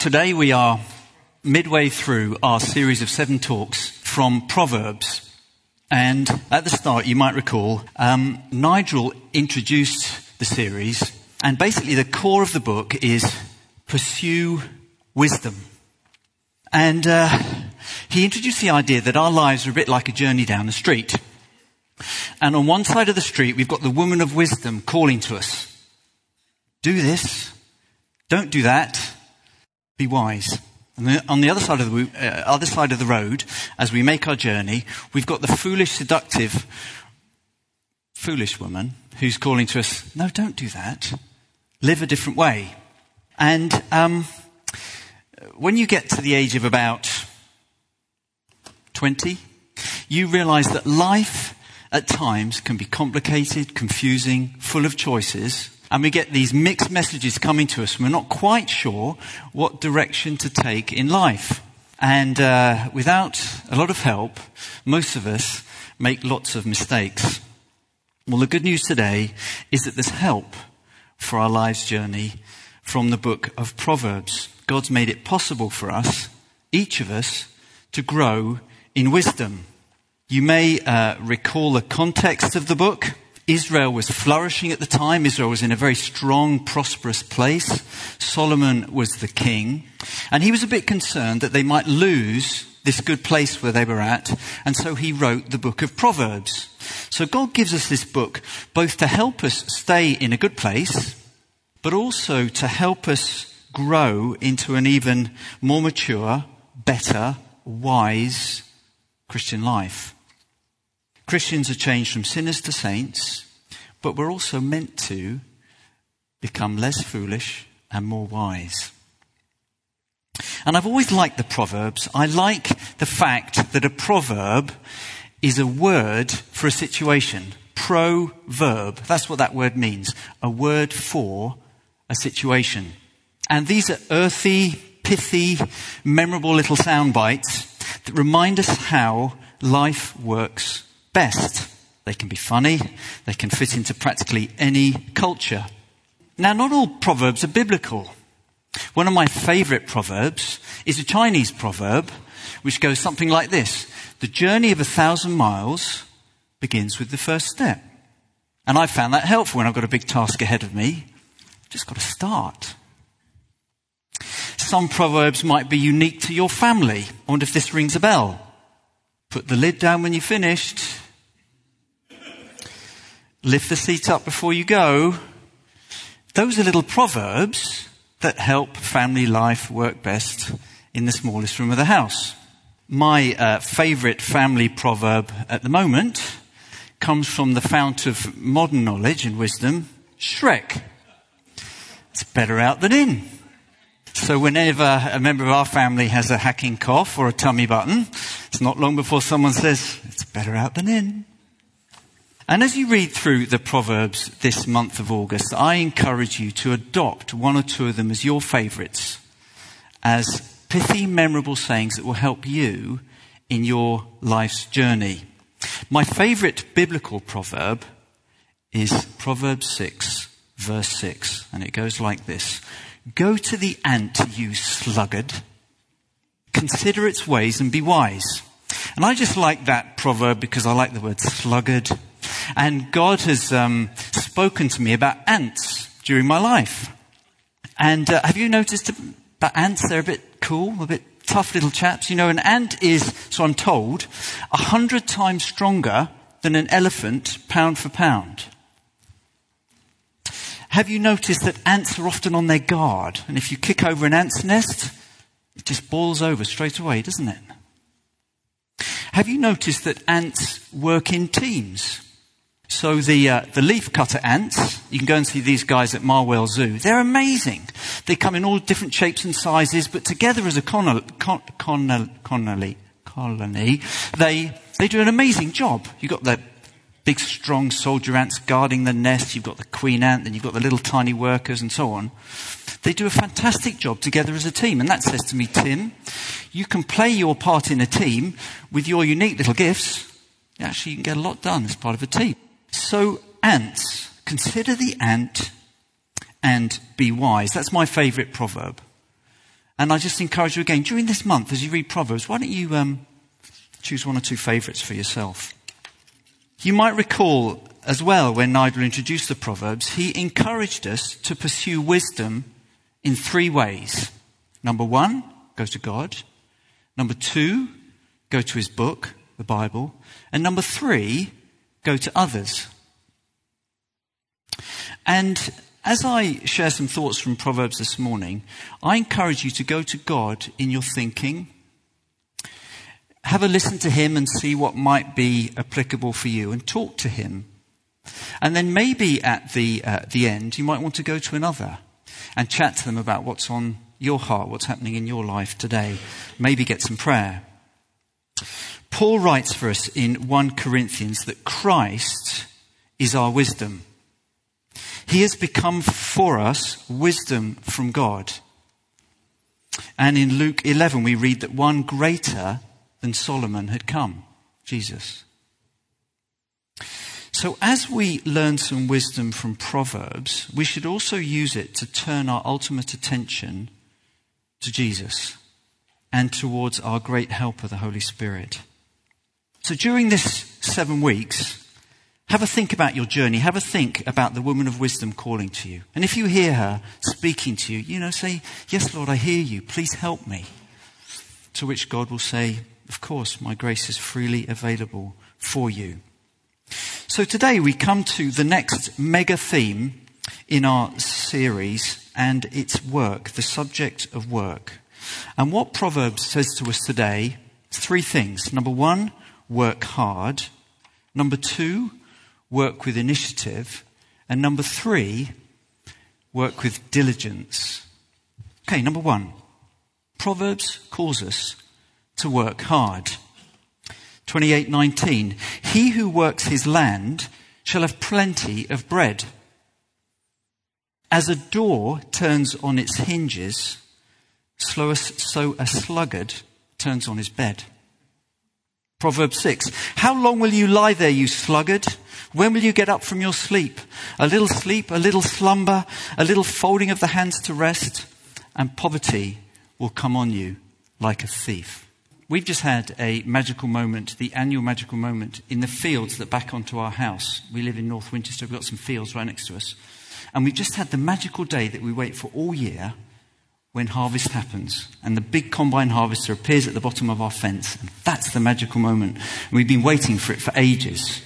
Today we are midway through our series of seven talks from Proverbs. And at the start, you might recall, um, Nigel introduced the series, and basically the core of the book is pursue wisdom. And uh, he introduced the idea that our lives are a bit like a journey down the street. And on one side of the street, we've got the woman of wisdom calling to us. Do this. Don't do that. Be wise. And on the other side of the, uh, other side of the road, as we make our journey, we've got the foolish, seductive, foolish woman who's calling to us, no, don't do that. Live a different way. And um, when you get to the age of about 20, you realize that life at times can be complicated, confusing, full of choices. And we get these mixed messages coming to us. And we're not quite sure what direction to take in life. And uh, without a lot of help, most of us make lots of mistakes. Well, the good news today is that there's help for our life's journey from the book of Proverbs. God's made it possible for us, each of us, to grow in wisdom. You may uh, recall the context of the book. Israel was flourishing at the time. Israel was in a very strong, prosperous place. Solomon was the king. And he was a bit concerned that they might lose this good place where they were at. And so he wrote the book of Proverbs. So God gives us this book both to help us stay in a good place, but also to help us grow into an even more mature, better, wise Christian life. Christians are changed from sinners to saints, but we're also meant to become less foolish and more wise. And I've always liked the Proverbs. I like the fact that a proverb is a word for a situation. Proverb. That's what that word means. A word for a situation. And these are earthy, pithy, memorable little sound bites that remind us how life works best. They can be funny. They can fit into practically any culture. Now, not all proverbs are biblical. One of my favorite proverbs is a Chinese proverb which goes something like this. The journey of a thousand miles begins with the first step. And I found that helpful when I've got a big task ahead of me. Just got to start. Some proverbs might be unique to your family. I wonder if this rings a bell. Put the lid down when you're finished. Lift the seat up before you go. Those are little proverbs that help family life work best in the smallest room of the house. My uh, favorite family proverb at the moment comes from the fount of modern knowledge and wisdom, Shrek. It's better out than in. So whenever a member of our family has a hacking cough or a tummy button, it's not long before someone says, it's better out than in. And as you read through the Proverbs this month of August, I encourage you to adopt one or two of them as your favorites, as pithy, memorable sayings that will help you in your life's journey. My favorite biblical proverb is Proverbs 6, verse 6, and it goes like this. Go to the ant, you sluggard. Consider its ways and be wise. And I just like that proverb because I like the word sluggard. And God has um, spoken to me about ants during my life. And uh, have you noticed about ants? They're a bit cool, a bit tough little chaps. You know, an ant is, so I'm told, a hundred times stronger than an elephant pound for pound. Have you noticed that ants are often on their guard? And if you kick over an ant's nest, it just boils over straight away, doesn't it? Have you noticed that ants work in teams? So the uh, the leaf cutter ants, you can go and see these guys at Marwell Zoo. They're amazing. They come in all different shapes and sizes, but together as a colony, colony, colony, they they do an amazing job. You've got the big, strong soldier ants guarding the nest. You've got the queen ant, then you've got the little tiny workers, and so on. They do a fantastic job together as a team. And that says to me, Tim, you can play your part in a team with your unique little gifts. Actually, you can get a lot done as part of a team. So, ants, consider the ant and be wise. That's my favorite proverb. And I just encourage you again, during this month, as you read Proverbs, why don't you um, choose one or two favourites for yourself? You might recall as well when Nigel introduced the Proverbs, he encouraged us to pursue wisdom in three ways. Number one, go to God. Number two, go to his book, the Bible. And number three, go to others. And as I share some thoughts from Proverbs this morning, I encourage you to go to God in your thinking. Have a listen to Him and see what might be applicable for you and talk to Him. And then maybe at the, uh, the end, you might want to go to another and chat to them about what's on your heart, what's happening in your life today. Maybe get some prayer. Paul writes for us in 1 Corinthians that Christ is our wisdom. He has become for us wisdom from God. And in Luke 11, we read that one greater than Solomon had come Jesus. So, as we learn some wisdom from Proverbs, we should also use it to turn our ultimate attention to Jesus and towards our great helper, the Holy Spirit. So, during this seven weeks, have a think about your journey. Have a think about the woman of wisdom calling to you. And if you hear her speaking to you, you know, say, Yes, Lord, I hear you. Please help me. To which God will say, Of course, my grace is freely available for you. So today we come to the next mega theme in our series, and it's work, the subject of work. And what Proverbs says to us today, three things. Number one, work hard. Number two, work with initiative. And number three, work with diligence. Okay, number one. Proverbs calls us to work hard. 28:19 He who works his land shall have plenty of bread. As a door turns on its hinges, so a sluggard turns on his bed. Proverbs 6 How long will you lie there, you sluggard? When will you get up from your sleep? A little sleep, a little slumber, a little folding of the hands to rest, and poverty will come on you like a thief. We've just had a magical moment, the annual magical moment, in the fields that back onto our house. We live in North Winchester, we've got some fields right next to us. And we've just had the magical day that we wait for all year when harvest happens and the big combine harvester appears at the bottom of our fence. And that's the magical moment. And we've been waiting for it for ages.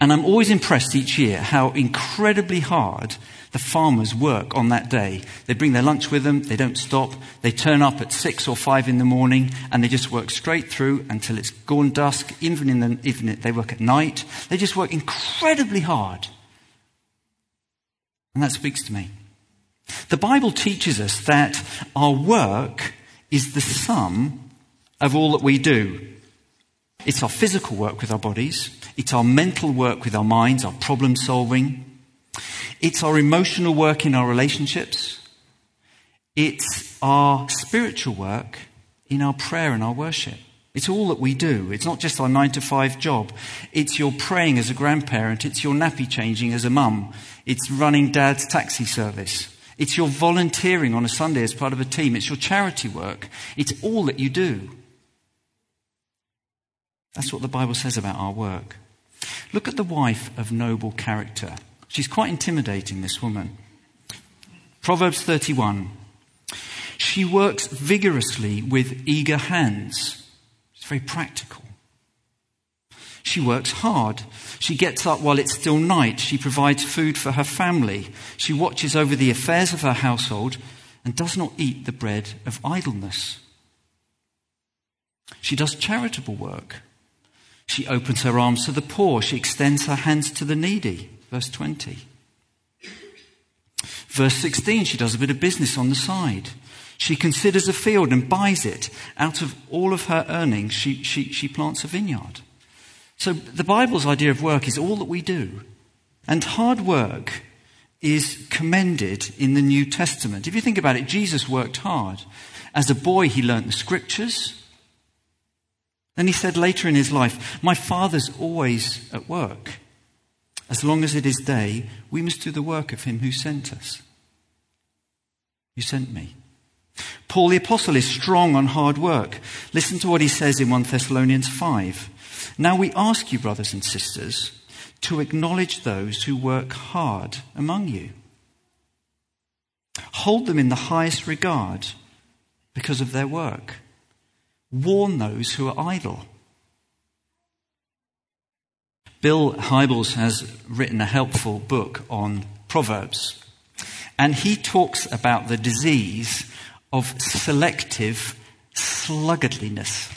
And I'm always impressed each year how incredibly hard the farmers work on that day. They bring their lunch with them, they don't stop, they turn up at six or five in the morning, and they just work straight through until it's gone dusk. Even in the evening, they work at night. They just work incredibly hard. And that speaks to me. The Bible teaches us that our work is the sum of all that we do. It's our physical work with our bodies, it's our mental work with our minds, our problem solving, it's our emotional work in our relationships, it's our spiritual work in our prayer and our worship. It's all that we do. It's not just our nine to five job. It's your praying as a grandparent. It's your nappy changing as a mum. It's running dad's taxi service. It's your volunteering on a Sunday as part of a team. It's your charity work. It's all that you do. That's what the Bible says about our work. Look at the wife of noble character. She's quite intimidating, this woman. Proverbs 31. She works vigorously with eager hands. It's very practical. She works hard. She gets up while it's still night. She provides food for her family. She watches over the affairs of her household and does not eat the bread of idleness. She does charitable work. She opens her arms to the poor. She extends her hands to the needy. Verse 20. Verse 16, she does a bit of business on the side. She considers a field and buys it. Out of all of her earnings, she, she, she plants a vineyard. So the Bible's idea of work is all that we do. And hard work is commended in the New Testament. If you think about it, Jesus worked hard. As a boy, he learnt the scriptures. Then he said later in his life, My father's always at work. As long as it is day, we must do the work of him who sent us. You sent me. Paul the Apostle is strong on hard work. Listen to what he says in 1 Thessalonians 5. Now we ask you, brothers and sisters, to acknowledge those who work hard among you. Hold them in the highest regard because of their work. Warn those who are idle. Bill Hybels has written a helpful book on Proverbs. And he talks about the disease of selective sluggardliness.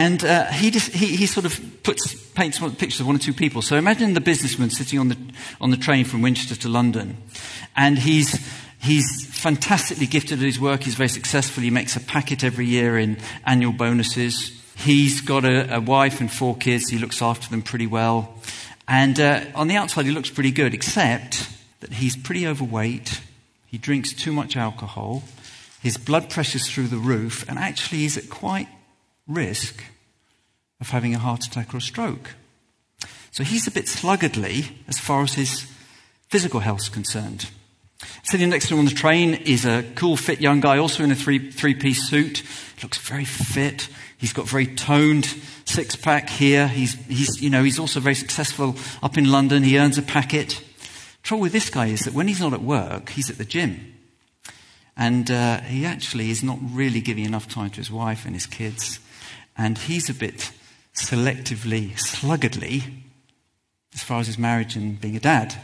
And uh, he, just, he, he, sort of puts, paints pictures of one or two people. So imagine the businessman sitting on the, on the train from Winchester to London. And he's, he's fantastically gifted at his work. He's very successful. He makes a packet every year in annual bonuses. He's got a, a wife and four kids. He looks after them pretty well. And uh, on the outside, he looks pretty good, except that he's pretty overweight. He drinks too much alcohol. His blood pressure's through the roof. And actually, he's at quite risk of having a heart attack or a stroke. So he's a bit sluggardly as far as his physical health is concerned. Sitting next to him on the train is a cool, fit young guy, also in a three, three-piece suit. Looks very fit. He's got very toned six-pack here. He's, he's, you know, he's also very successful up in London. He earns a packet. Trouble with this guy is that when he's not at work, he's at the gym. And uh, he actually is not really giving enough time to his wife and his kids. And he's a bit selectively, sluggardly, as far as his marriage and being a dad.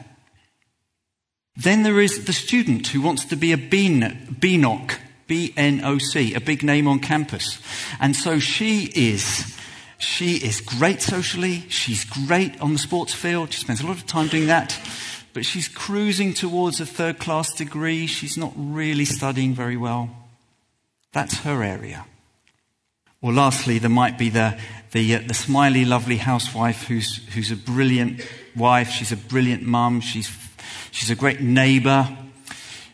Then there is the student who wants to be a BNOC, B-N-O-C, a big name on campus. And so she is, she is great socially. She's great on the sports field. She spends a lot of time doing that. But she's cruising towards a third class degree. She's not really studying very well. That's her area. Or lastly, there might be the, the, uh, the smiley, lovely housewife who's, who's a brilliant wife. She's a brilliant mum. She's, she's a great neighbor.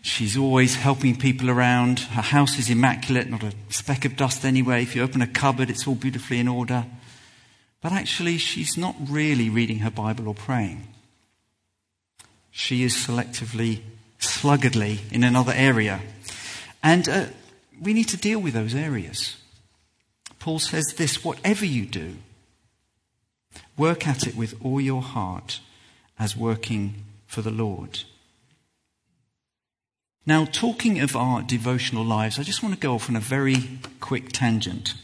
She's always helping people around. Her house is immaculate, not a speck of dust anywhere. If you open a cupboard, it's all beautifully in order. But actually, she's not really reading her Bible or praying. She is selectively, sluggardly in another area. And uh, we need to deal with those areas. Paul says this whatever you do, work at it with all your heart as working for the Lord. Now, talking of our devotional lives, I just want to go off on a very quick tangent.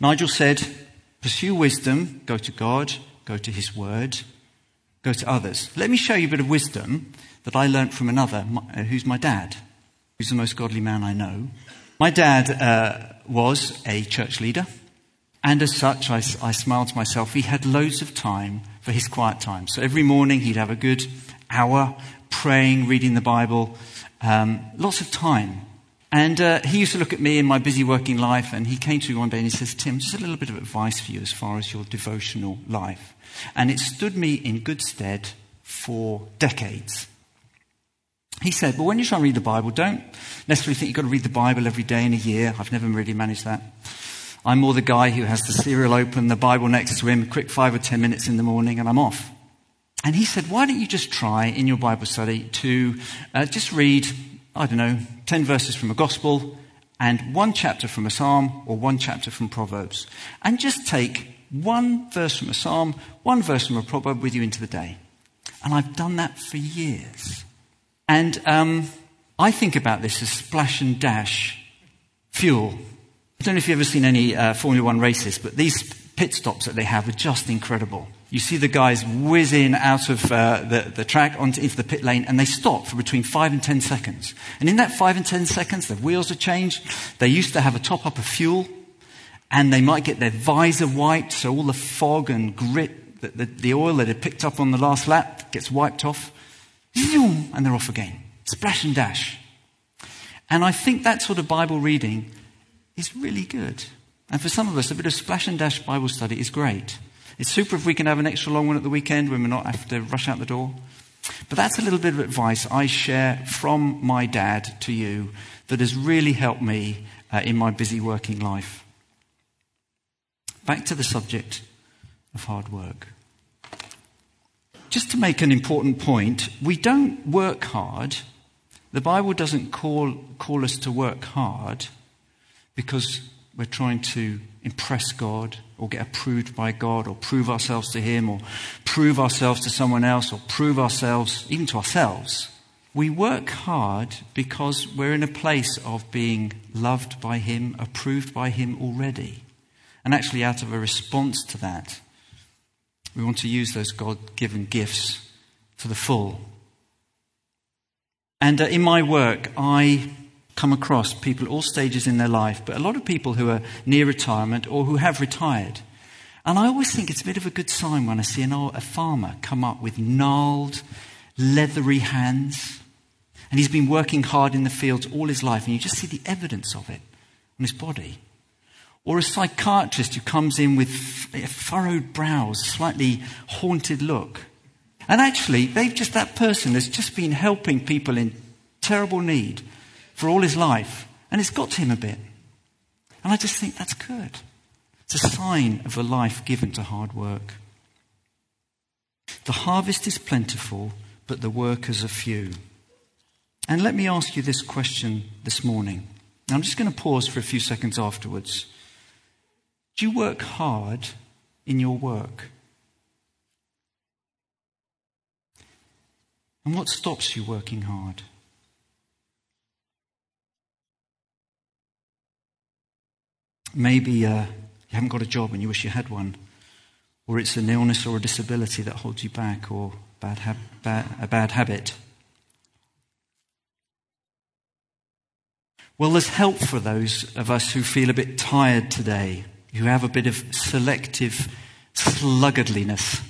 Nigel said, pursue wisdom, go to God, go to His Word, go to others. Let me show you a bit of wisdom that I learnt from another, uh, who's my dad, who's the most godly man I know. My dad uh, was a church leader, and as such, I, I smiled to myself. He had loads of time for his quiet time. So every morning he'd have a good hour praying, reading the Bible, um, lots of time. And uh, he used to look at me in my busy working life, and he came to me one day and he says, Tim, just a little bit of advice for you as far as your devotional life. And it stood me in good stead for decades. He said, Well, when you try and read the Bible, don't necessarily think you've got to read the Bible every day in a year. I've never really managed that. I'm more the guy who has the cereal open, the Bible next to him, a quick five or ten minutes in the morning, and I'm off. And he said, Why don't you just try in your Bible study to uh, just read, I don't know, 10 verses from a gospel and one chapter from a psalm or one chapter from Proverbs. And just take one verse from a psalm, one verse from a proverb with you into the day. And I've done that for years. And um, I think about this as splash and dash fuel. I don't know if you've ever seen any uh, Formula One races, but these pit stops that they have are just incredible. You see the guys whiz in out of uh, the, the track onto, into the pit lane and they stop for between five and ten seconds. And in that five and ten seconds, the wheels are changed. They used to have a top up of fuel and they might get their visor wiped so all the fog and grit, the, the, the oil that had picked up on the last lap gets wiped off and they're off again. Splash and dash. And I think that sort of Bible reading is really good. And for some of us, a bit of splash and dash Bible study is great. It's super if we can have an extra long one at the weekend when we're not have to rush out the door. But that's a little bit of advice I share from my dad to you that has really helped me uh, in my busy working life. Back to the subject of hard work just to make an important point, we don't work hard. The Bible doesn't call, call us to work hard. because we're trying to impress God or get approved by God or prove ourselves to Him or prove ourselves to someone else or prove ourselves even to ourselves. We work hard because we're in a place of being loved by Him, approved by Him already. And actually, out of a response to that, we want to use those God given gifts to the full. And uh, in my work, I come across people at all stages in their life, but a lot of people who are near retirement or who have retired. And I always think it's a bit of a good sign when I see an old, a farmer come up with gnarled, leathery hands. And he's been working hard in the fields all his life, and you just see the evidence of it on his body. Or a psychiatrist who comes in with furrowed brows, slightly haunted look. And actually, they've just, that person has just been helping people in terrible need for all his life. And it's got to him a bit. And I just think that's good. It's a sign of a life given to hard work. The harvest is plentiful, but the workers are few. And let me ask you this question this morning. I'm just going to pause for a few seconds afterwards. Do you work hard in your work? And what stops you working hard? Maybe uh, you haven't got a job and you wish you had one, or it's an illness or a disability that holds you back, or bad ha- a bad habit. Well, there's help for those of us who feel a bit tired today, who have a bit of selective sluggardliness.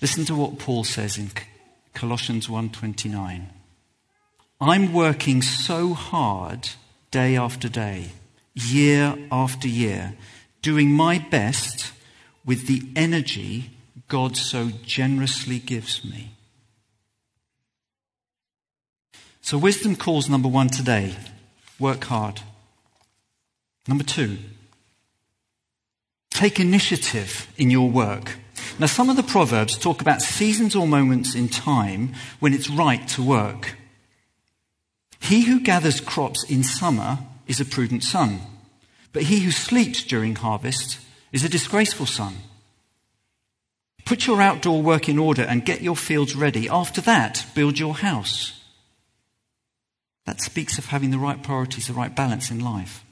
Listen to what Paul says in Colossians 1:29. I'm working so hard day after day year after year, doing my best with the energy God so generously gives me. So, wisdom calls number one today work hard. Number two, take initiative in your work. Now, some of the Proverbs talk about seasons or moments in time when it's right to work. He who gathers crops in summer is a prudent son. But he who sleeps during harvest is a disgraceful son. Put your outdoor work in order and get your fields ready. After that, build your house. That speaks of having the right priorities, the right balance in life.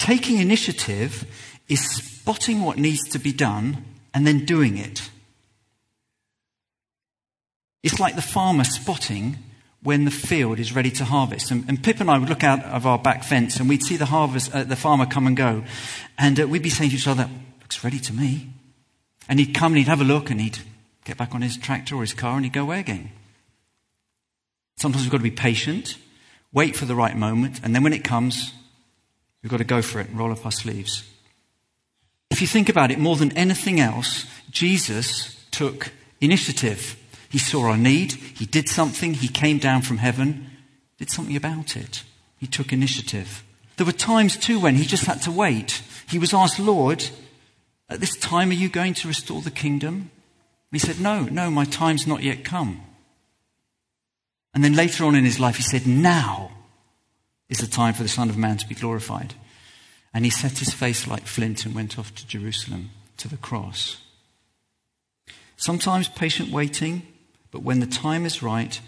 Taking initiative is spotting what needs to be done and then doing it. It's like the farmer spotting when the field is ready to harvest. And, and, Pip and I would look out of our back fence and we'd see the harvest, uh, the farmer come and go. And uh, we'd be saying to each other, looks ready to me. And he'd come and he'd have a look and he'd get back on his tractor or his car and he'd go away again. Sometimes we've got to be patient, wait for the right moment, and then when it comes, we've got to go for it and roll up our sleeves. If you think about it, more than anything else, Jesus took initiative. He saw our need. He did something. He came down from heaven, did something about it. He took initiative. There were times too when he just had to wait. He was asked, Lord, at this time are you going to restore the kingdom? He said, No, no, my time's not yet come. And then later on in his life, he said, Now is the time for the Son of Man to be glorified. And he set his face like flint and went off to Jerusalem to the cross. Sometimes patient waiting but when the time is right,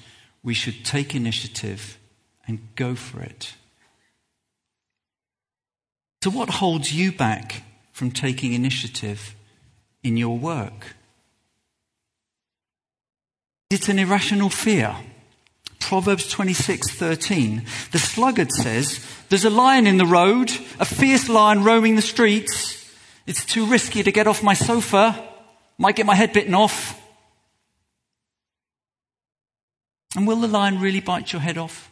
we should take initiative and go for it. So, what holds you back from taking initiative in your work? It's an irrational fear. Proverbs 26:13. The sluggard says, "There's a lion in the road, a fierce lion roaming the streets. It's too risky to get off my sofa. Might get my head bitten off." And will the lion really bite your head off?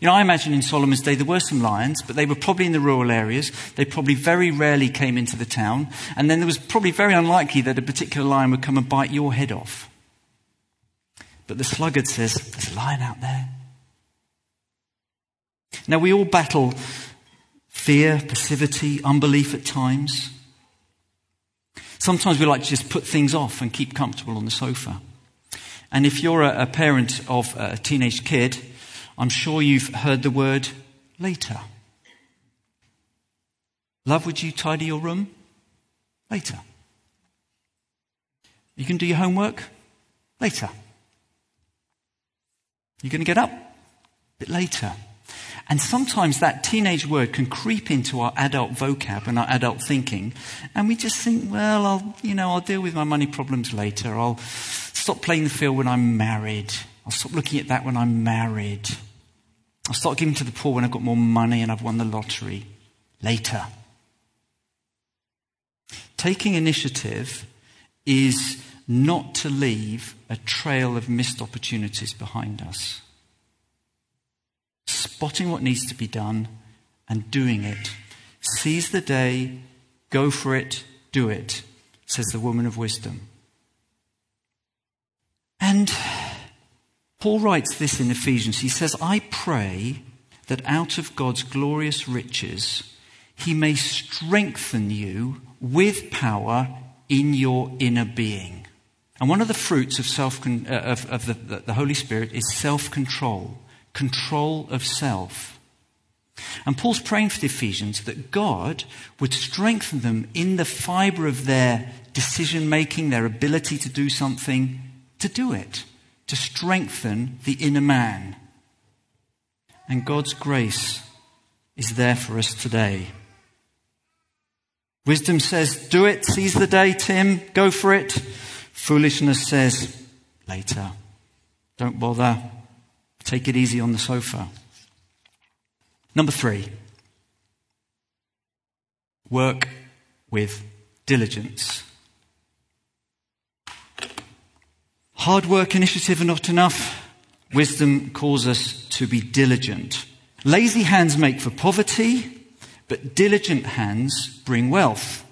You know, I imagine in Solomon's day there were some lions, but they were probably in the rural areas. They probably very rarely came into the town. And then there was probably very unlikely that a particular lion would come and bite your head off. But the sluggard says, There's a lion out there. Now, we all battle fear, passivity, unbelief at times. Sometimes we like to just put things off and keep comfortable on the sofa. And if you're a, a parent of a teenage kid, I'm sure you've heard the word later. Love, would you tidy your room? Later. You can do your homework? Later. You're going to get up? A bit later. And sometimes that teenage word can creep into our adult vocab and our adult thinking. And we just think, well, I'll, you know, I'll deal with my money problems later. I'll stop playing the field when I'm married. I'll stop looking at that when I'm married. I'll start giving to the poor when I've got more money and I've won the lottery later. Taking initiative is not to leave a trail of missed opportunities behind us spotting what needs to be done and doing it. Seize the day, go for it, do it, says the woman of wisdom. And Paul writes this in Ephesians. He says, I pray that out of God's glorious riches he may strengthen you with power in your inner being. And one of the fruits of, self, uh, of, of the, the Holy Spirit is self control control of self. And Paul's praying for the Ephesians that God would strengthen them in the fiber of their decision making, their ability to do something, to do it, to strengthen the inner man. And God's grace is there for us today. Wisdom says, do it, seize the day, Tim, go for it. Foolishness says, later, don't bother, Take it easy on the sofa. Number three, work with diligence. Hard work, initiative are not enough. Wisdom calls us to be diligent. Lazy hands make for poverty, but diligent hands bring wealth.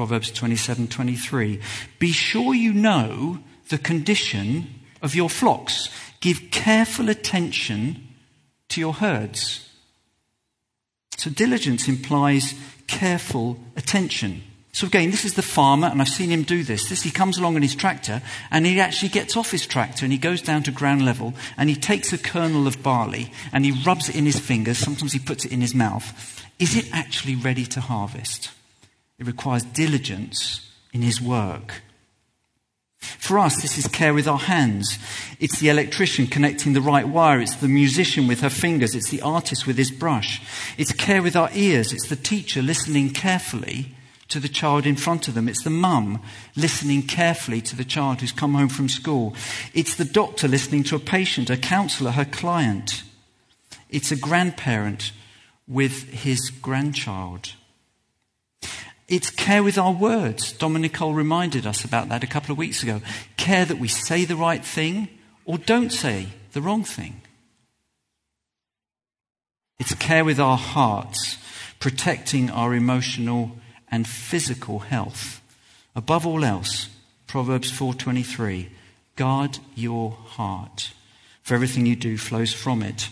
Proverbs 27:23. Be sure you know the condition of your flocks. Give careful attention to your herds. So diligence implies careful attention. So again, this is the farmer, and I've seen him do this. This he comes along on his tractor, and he actually gets off his tractor, and he goes down to ground level, and he takes a kernel of barley, and he rubs it in his fingers. Sometimes he puts it in his mouth. Is it actually ready to harvest? It requires diligence in his work. For us, this is care with our hands. It's the electrician connecting the right wire. It's the musician with her fingers. It's the artist with his brush. It's care with our ears. It's the teacher listening carefully to the child in front of them. It's the mum listening carefully to the child who's come home from school. It's the doctor listening to a patient, a counselor, her client. It's a grandparent with his grandchild. It's care with our words. Dominicole reminded us about that a couple of weeks ago. Care that we say the right thing or don't say the wrong thing. It's care with our hearts, protecting our emotional and physical health. Above all else, Proverbs 4:23, guard your heart, for everything you do flows from it.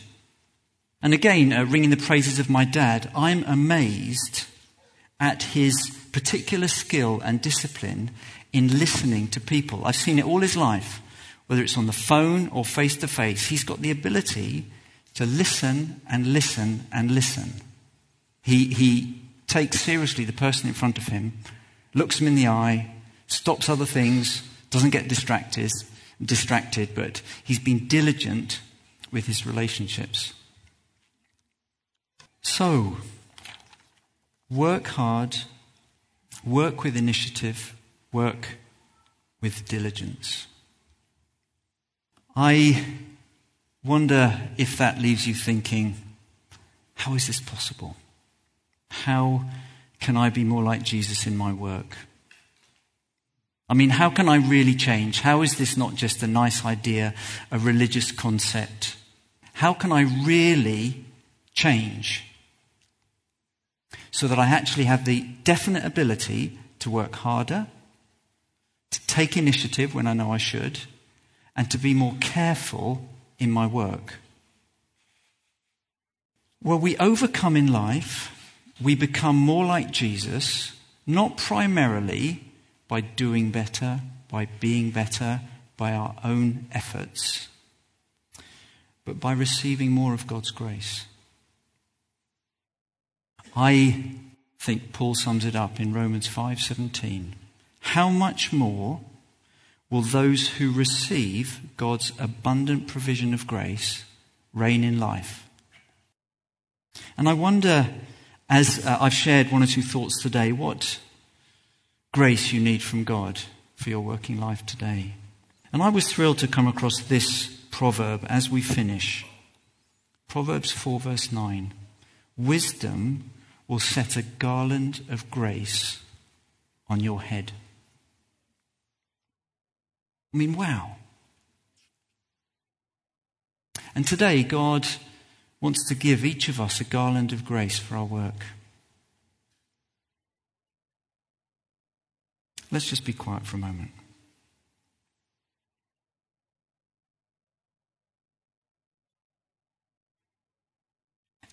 And again, uh, ringing the praises of my dad, I'm amazed at his particular skill and discipline in listening to people. I've seen it all his life, whether it's on the phone or face to face. He's got the ability to listen and listen and listen. He, he takes seriously the person in front of him, looks him in the eye, stops other things, doesn't get distracted, distracted, but he's been diligent with his relationships. So, Work hard, work with initiative, work with diligence. I wonder if that leaves you thinking, how is this possible? How can I be more like Jesus in my work? I mean, how can I really change? How is this not just a nice idea, a religious concept? How can I really change? So that I actually have the definite ability to work harder, to take initiative when I know I should, and to be more careful in my work. Well, we overcome in life, we become more like Jesus, not primarily by doing better, by being better, by our own efforts, but by receiving more of God's grace. I think Paul sums it up in Romans 5:17. How much more will those who receive God's abundant provision of grace reign in life? And I wonder, as uh, I've shared one or two thoughts today, what grace you need from God for your working life today. And I was thrilled to come across this proverb as we finish. Proverbs 4, verse 9. Wisdom will set a garland of grace on your head. I mean, wow. And today, God wants to give each of us a garland of grace for our work. Let's just be quiet for a moment.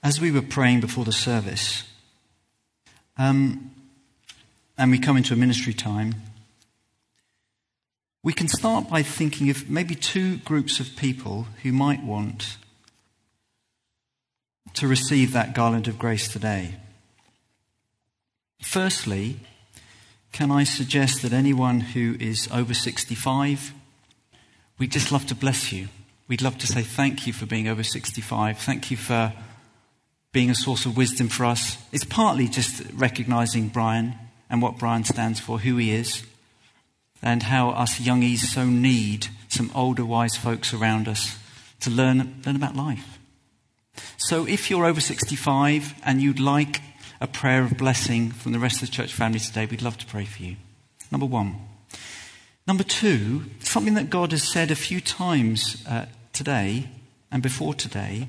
As we were praying before the service, um, and we come into a ministry time, we can start by thinking of maybe two groups of people who might want to receive that garland of grace today. Firstly, can I suggest that anyone who is over 65, we'd just love to bless you. We'd love to say thank you for being over 65. Thank you for being a source of wisdom for us. It's partly just recognizing Brian and what Brian stands for, who he is, and how us youngies so need some older, wise folks around us to learn, learn about life. So if you're over 65 and you'd like a prayer of blessing from the rest of the church family today, we'd love to pray for you. Number one. Number two, something that God has said a few times uh, today and before today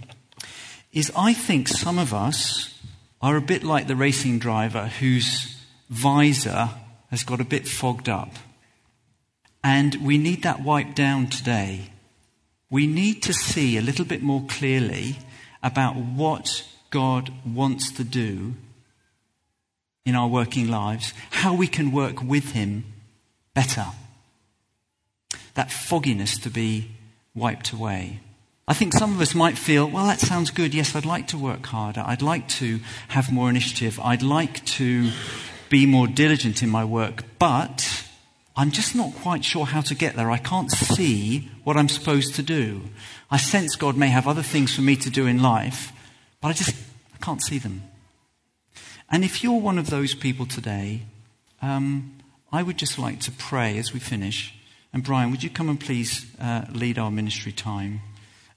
is I think some of us are a bit like the racing driver whose visor has got a bit fogged up. And we need that wiped down today. We need to see a little bit more clearly about what God wants to do in our working lives, how we can work with Him better. That fogginess to be wiped away. I think some of us might feel, well, that sounds good. Yes, I'd like to work harder. I'd like to have more initiative. I'd like to be more diligent in my work, but I'm just not quite sure how to get there. I can't see what I'm supposed to do. I sense God may have other things for me to do in life, but I just I can't see them. And if you're one of those people today, um, I would just like to pray as we finish. And Brian, would you come and please uh, lead our ministry time?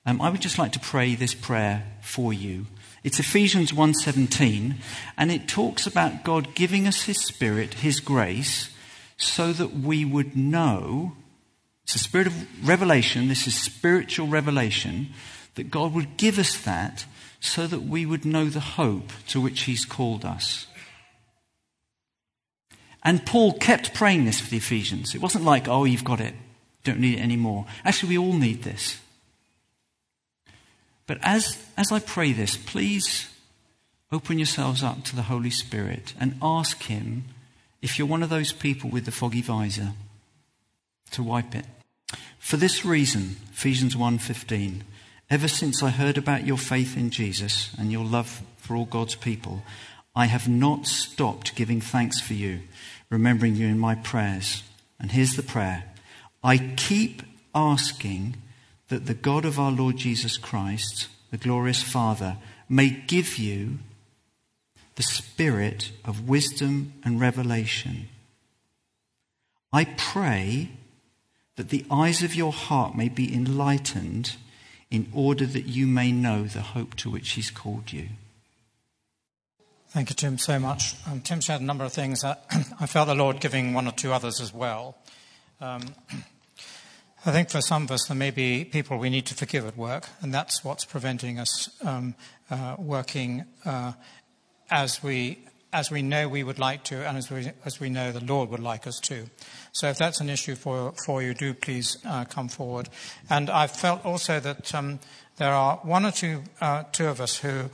Um, I would just like to pray this prayer for you. It's Ephesians 1:17 and it talks about God giving us his spirit, his grace so that we would know it's a spirit of revelation, this is spiritual revelation that God would give us that so that we would know the hope to which he's called us. And Paul kept praying this for the Ephesians. It wasn't like, oh, you've got it, don't need it anymore. Actually, we all need this. But as, as I pray this, please open yourselves up to the Holy Spirit and ask Him if you're one of those people with the foggy visor to wipe it. For this reason, Ephesians 1:15, ever since I heard about your faith in Jesus and your love for all God's people, I have not stopped giving thanks for you, remembering you in my prayers. And here's the prayer. I keep asking that the God of our Lord Jesus Christ, the glorious Father, may give you the spirit of wisdom and revelation. I pray that the eyes of your heart may be enlightened in order that you may know the hope to which He's called you. Thank you, Tim, so much. Um, Tim shared a number of things. I felt the Lord giving one or two others as well. Um, I think for some of us, there may be people we need to forgive at work, and that's what's preventing us um, uh, working uh, as we as we know we would like to, and as we as we know the Lord would like us to. So, if that's an issue for for you, do please uh, come forward. And I've felt also that um, there are one or two uh, two of us who.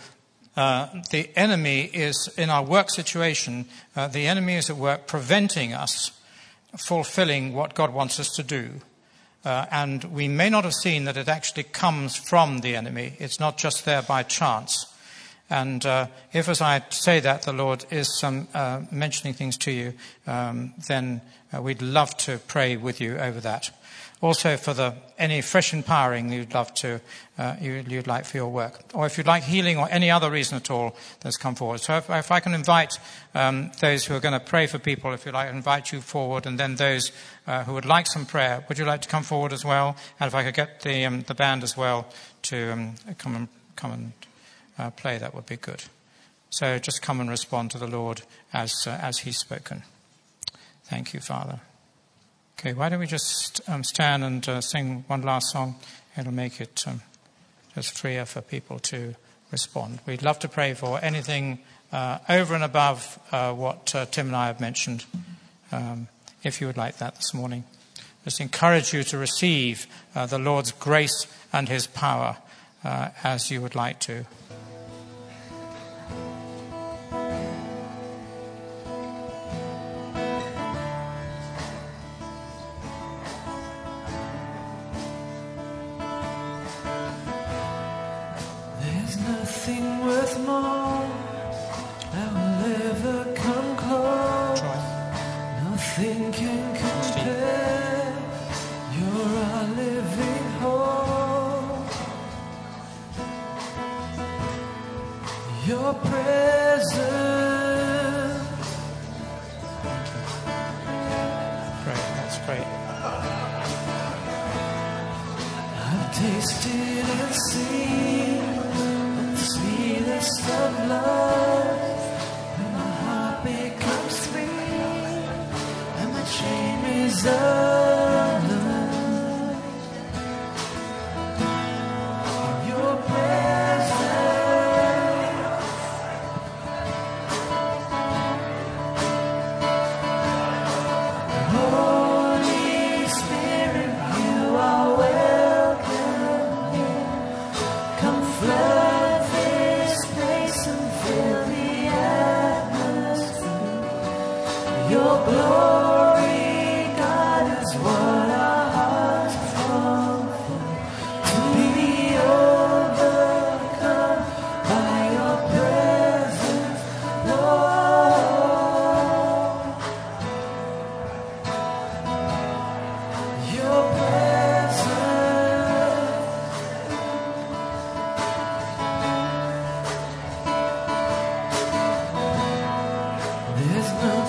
Uh, the enemy is in our work situation. Uh, the enemy is at work preventing us fulfilling what God wants us to do. Uh, and we may not have seen that it actually comes from the enemy. It's not just there by chance. And uh, if, as I say that, the Lord is um, uh, mentioning things to you, um, then uh, we'd love to pray with you over that. Also, for the, any fresh empowering you'd love to, uh, you, would like for your work, or if you'd like healing or any other reason at all that's come forward. So, if, if I can invite um, those who are going to pray for people, if you'd like, invite you forward, and then those uh, who would like some prayer, would you like to come forward as well? And if I could get the um, the band as well to um, come and come and uh, play, that would be good. So, just come and respond to the Lord as uh, as He's spoken. Thank you, Father. Okay, why don't we just um, stand and uh, sing one last song? It'll make it um, just freer for people to respond. We'd love to pray for anything uh, over and above uh, what uh, Tim and I have mentioned, um, if you would like that this morning. Just encourage you to receive uh, the Lord's grace and his power uh, as you would like to. Your